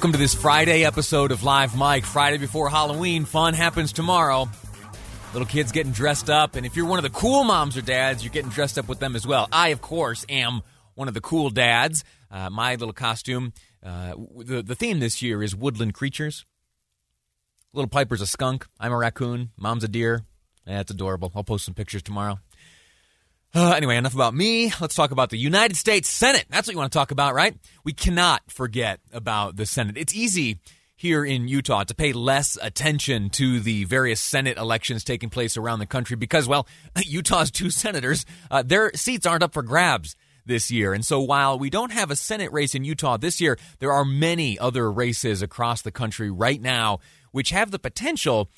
Welcome to this Friday episode of Live Mic. Friday before Halloween. Fun happens tomorrow. Little kids getting dressed up, and if you're one of the cool moms or dads, you're getting dressed up with them as well. I, of course, am one of the cool dads. Uh, my little costume. Uh, the the theme this year is woodland creatures. Little Piper's a skunk. I'm a raccoon. Mom's a deer. That's adorable. I'll post some pictures tomorrow. Uh, anyway, enough about me. Let's talk about the United States Senate. That's what you want to talk about, right? We cannot forget about the Senate. It's easy here in Utah to pay less attention to the various Senate elections taking place around the country because, well, Utah's two senators, uh, their seats aren't up for grabs this year. And so while we don't have a Senate race in Utah this year, there are many other races across the country right now which have the potential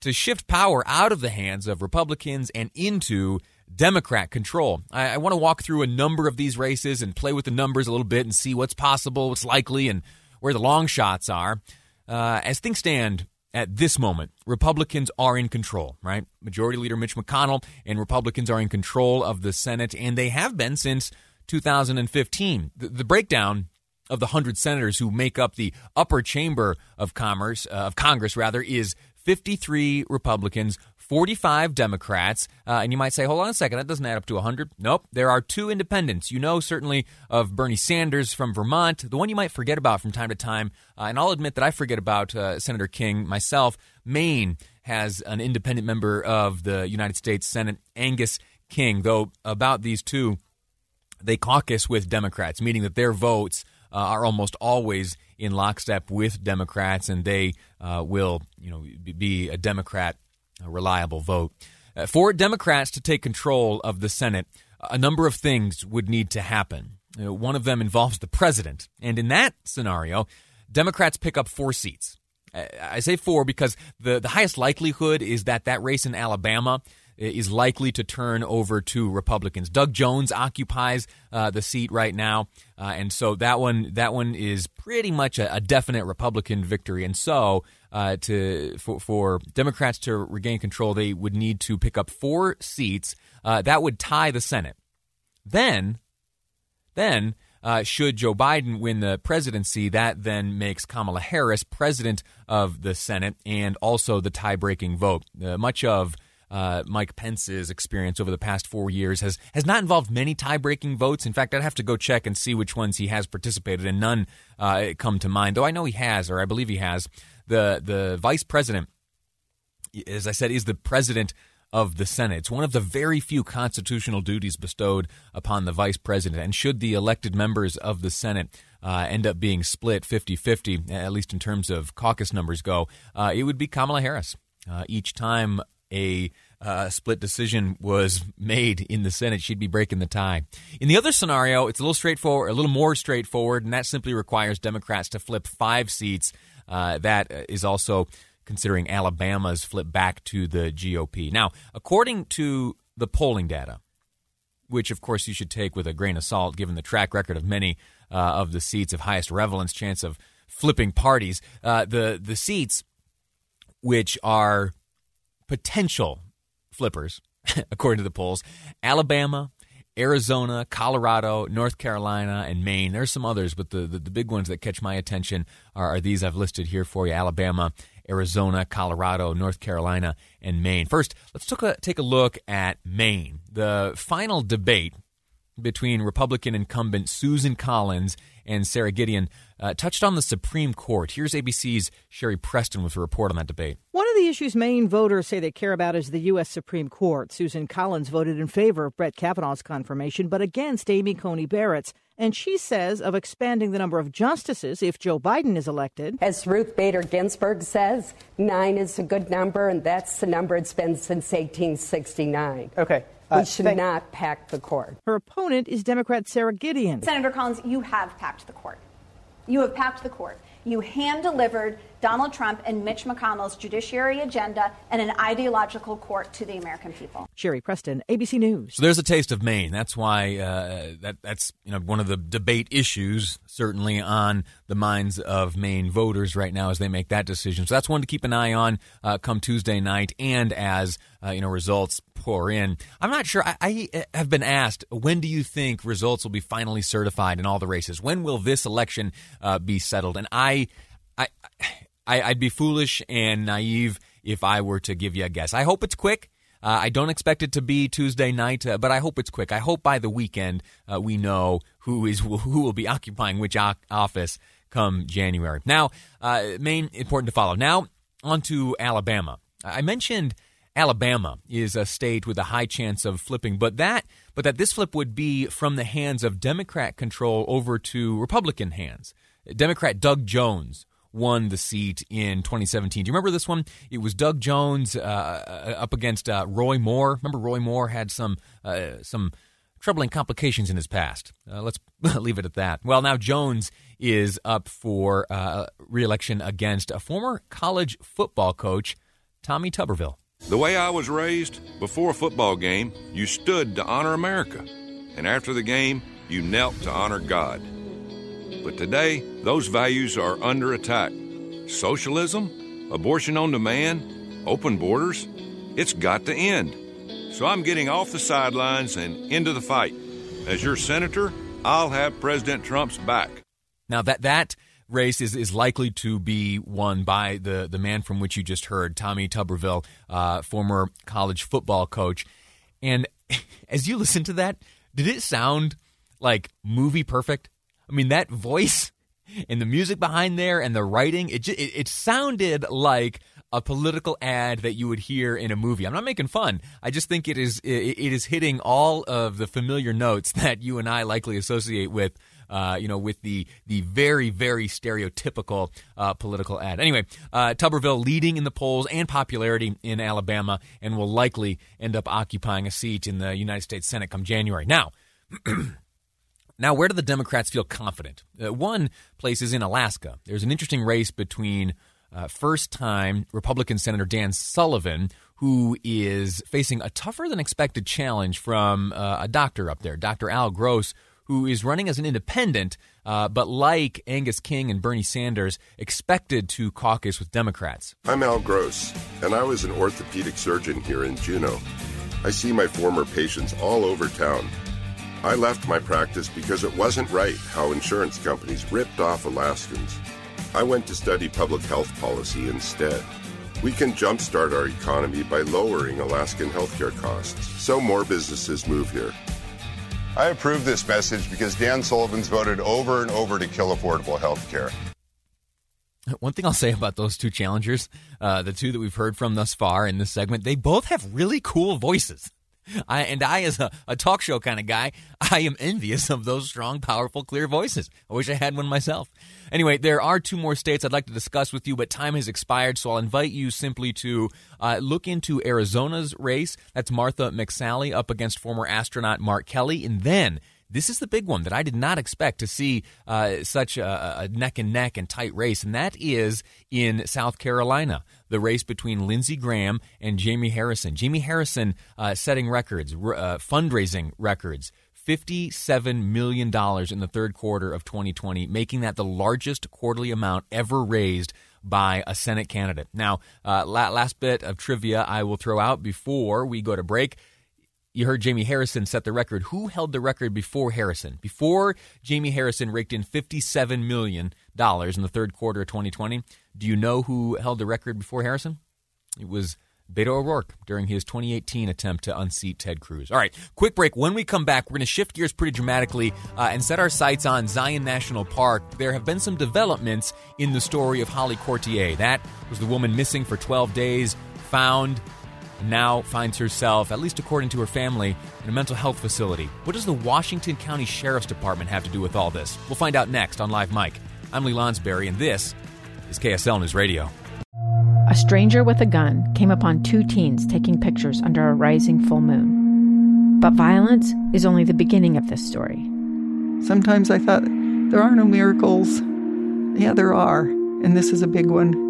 to shift power out of the hands of Republicans and into Democrat control. I, I want to walk through a number of these races and play with the numbers a little bit and see what's possible, what's likely, and where the long shots are. Uh, as things stand at this moment, Republicans are in control, right? Majority Leader Mitch McConnell and Republicans are in control of the Senate, and they have been since 2015. The, the breakdown of the 100 senators who make up the upper chamber of commerce uh, of Congress rather is 53 Republicans, 45 Democrats. Uh, and you might say, hold on a second, that doesn't add up to 100. Nope, there are two independents. You know, certainly, of Bernie Sanders from Vermont, the one you might forget about from time to time. Uh, and I'll admit that I forget about uh, Senator King myself. Maine has an independent member of the United States Senate, Angus King, though about these two, they caucus with Democrats, meaning that their votes uh, are almost always in lockstep with Democrats, and they uh, will, you know, be a Democrat a reliable vote. Uh, for Democrats to take control of the Senate, a number of things would need to happen. Uh, one of them involves the president, and in that scenario, Democrats pick up four seats. Uh, I say four because the, the highest likelihood is that that race in Alabama is likely to turn over to Republicans. Doug Jones occupies uh, the seat right now, uh, and so that one that one is pretty much a, a definite Republican victory. And so, uh, to for, for, Democrats to regain control, they would need to pick up four seats. Uh, that would tie the Senate. Then, then. Uh, should Joe Biden win the presidency, that then makes Kamala Harris president of the Senate and also the tie breaking vote. Uh, much of uh, Mike Pence's experience over the past four years has has not involved many tie breaking votes. In fact, I'd have to go check and see which ones he has participated in. None uh, come to mind, though I know he has, or I believe he has. The the vice president, as I said, is the president of the Senate. It's one of the very few constitutional duties bestowed upon the vice president. And should the elected members of the Senate uh, end up being split 50 50, at least in terms of caucus numbers go, uh, it would be Kamala Harris. Uh, each time a uh, split decision was made in the Senate, she'd be breaking the tie. In the other scenario, it's a little straightforward, a little more straightforward, and that simply requires Democrats to flip five seats. Uh, that is also considering Alabama's flip back to the GOP. Now, according to the polling data, which of course you should take with a grain of salt given the track record of many uh, of the seats of highest relevance chance of flipping parties, uh, the the seats which are potential flippers, according to the polls Alabama, Arizona, Colorado, North Carolina, and Maine. There's some others, but the, the, the, big ones that catch my attention are, are these I've listed here for you Alabama, Arizona, Colorado, North Carolina, and Maine. First, let's take a, take a look at Maine. The final debate between Republican incumbent Susan Collins and Sara Gideon uh, touched on the Supreme Court. Here's ABC's Sherry Preston with a report on that debate. One of the issues Maine voters say they care about is the U.S. Supreme Court. Susan Collins voted in favor of Brett Kavanaugh's confirmation, but against Amy Coney Barrett's. And she says of expanding the number of justices if Joe Biden is elected. As Ruth Bader Ginsburg says, nine is a good number, and that's the number it's been since 1869. Okay. Uh, we should not pack the court. Her opponent is Democrat Sara Gideon. Senator Collins, you have packed the court. You have packed the court. You hand delivered Donald Trump and Mitch McConnell's judiciary agenda and an ideological court to the American people. Sherry Preston, ABC News. So there's a taste of Maine. That's why uh, that that's you know one of the debate issues certainly on the minds of Maine voters right now as they make that decision. So that's one to keep an eye on uh, come Tuesday night and as uh, you know results pour in. I'm not sure. I, I, have been asked when do you think results will be finally certified in all the races? When will this election uh, be settled? And I, I, I, would be foolish and naive if I were to give you a guess. I hope it's quick. Uh, I don't expect it to be Tuesday night, uh, but I hope it's quick. I hope by the weekend uh, we know who is who will be occupying which office come January. Now, uh, Maine important to follow. Now on to Alabama. I mentioned Alabama is a state with a high chance of flipping, but that but that this flip would be from the hands of Democrat control over to Republican hands. Democrat Doug Jones won the seat in 2017. Do you remember this one? It was Doug Jones uh, uh, up against uh, Roy Moore. Remember, Roy Moore had some uh, some troubling complications in his past. Uh, let's leave it at that. Well, now Jones is up for uh, reelection against a former college football coach, Tommy Tuberville. The way I was raised, before a football game, you stood to honor America, and after the game, you knelt to honor God. But today, those values are under attack. Socialism, abortion on demand, open borders, it's got to end. So I'm getting off the sidelines and into the fight. As your senator, I'll have President Trump's back. Now that that race is, is likely to be won by the, the man from which you just heard, Tommy Tuberville, uh, former college football coach. And as you listen to that, did it sound like movie perfect? I mean, that voice and the music behind there and the writing, it, just, it, it sounded like a political ad that you would hear in a movie. I'm not making fun. I just think it is it, it is hitting all of the familiar notes that you and I likely associate with uh, you know, with the the very very stereotypical uh, political ad. Anyway, uh, Tuberville leading in the polls and popularity in Alabama, and will likely end up occupying a seat in the United States Senate come January. Now. Now, where do the Democrats feel confident? Uh, one place is in Alaska. There's an interesting race between uh, first time Republican Senator Dan Sullivan, who is facing a tougher than expected challenge from uh, a doctor up there, Dr. Al Gross, who is running as an independent, uh, but like Angus King and Bernie Sanders, expected to caucus with Democrats. I'm Al Gross, and I was an orthopedic surgeon here in Juneau. I see my former patients all over town. I left my practice because it wasn't right how insurance companies ripped off Alaskans. I went to study public health policy instead. We can jumpstart our economy by lowering Alaskan healthcare costs so more businesses move here. I approve this message because Dan Sullivan's voted over and over to kill affordable health care. One thing I'll say about those two challengers, uh, the two that we've heard from thus far in this segment, they both have really cool voices. I, and I, as a, a talk show kind of guy, I am envious of those strong, powerful, clear voices. I wish I had one myself. Anyway, there are two more states I'd like to discuss with you, but time has expired, so I'll invite you simply to uh, look into Arizona's race. That's Martha McSally up against former astronaut Mark Kelly, and then this is the big one that I did not expect to see uh, such a, a, neck and neck and tight race, and that is in South Carolina, the race between Lindsey Graham and Jamie Harrison. Jamie Harrison uh, setting records, uh, fundraising records. $57 million in the third quarter of 2020, making that the largest quarterly amount ever raised by a Senate candidate. Now, uh, last bit of trivia I will throw out before we go to break you heard Jamie Harrison set the record. Who held the record before Harrison? Before Jamie Harrison raked in $57 million in the third quarter of 2020, do you know who held the record before Harrison? It was Beto O'Rourke during his 2018 attempt to unseat Ted Cruz. All right, quick break. When we come back, we're going to shift gears pretty dramatically uh, and set our sights on Zion National Park. There have been some developments in the story of Holly Courtier. That was the woman missing for 12 days, found, and now finds herself, at least according to her family, in a mental health facility. What does the Washington County Sheriff's Department have to do with all this? We'll find out next on Live Mic. I'm Lee Lonsberry, and this is KSL News Radio. A stranger with a gun came upon two teens taking pictures under a rising full moon. But violence is only the beginning of this story. Sometimes I thought, there are no miracles. Yeah, there are, and this is a big one.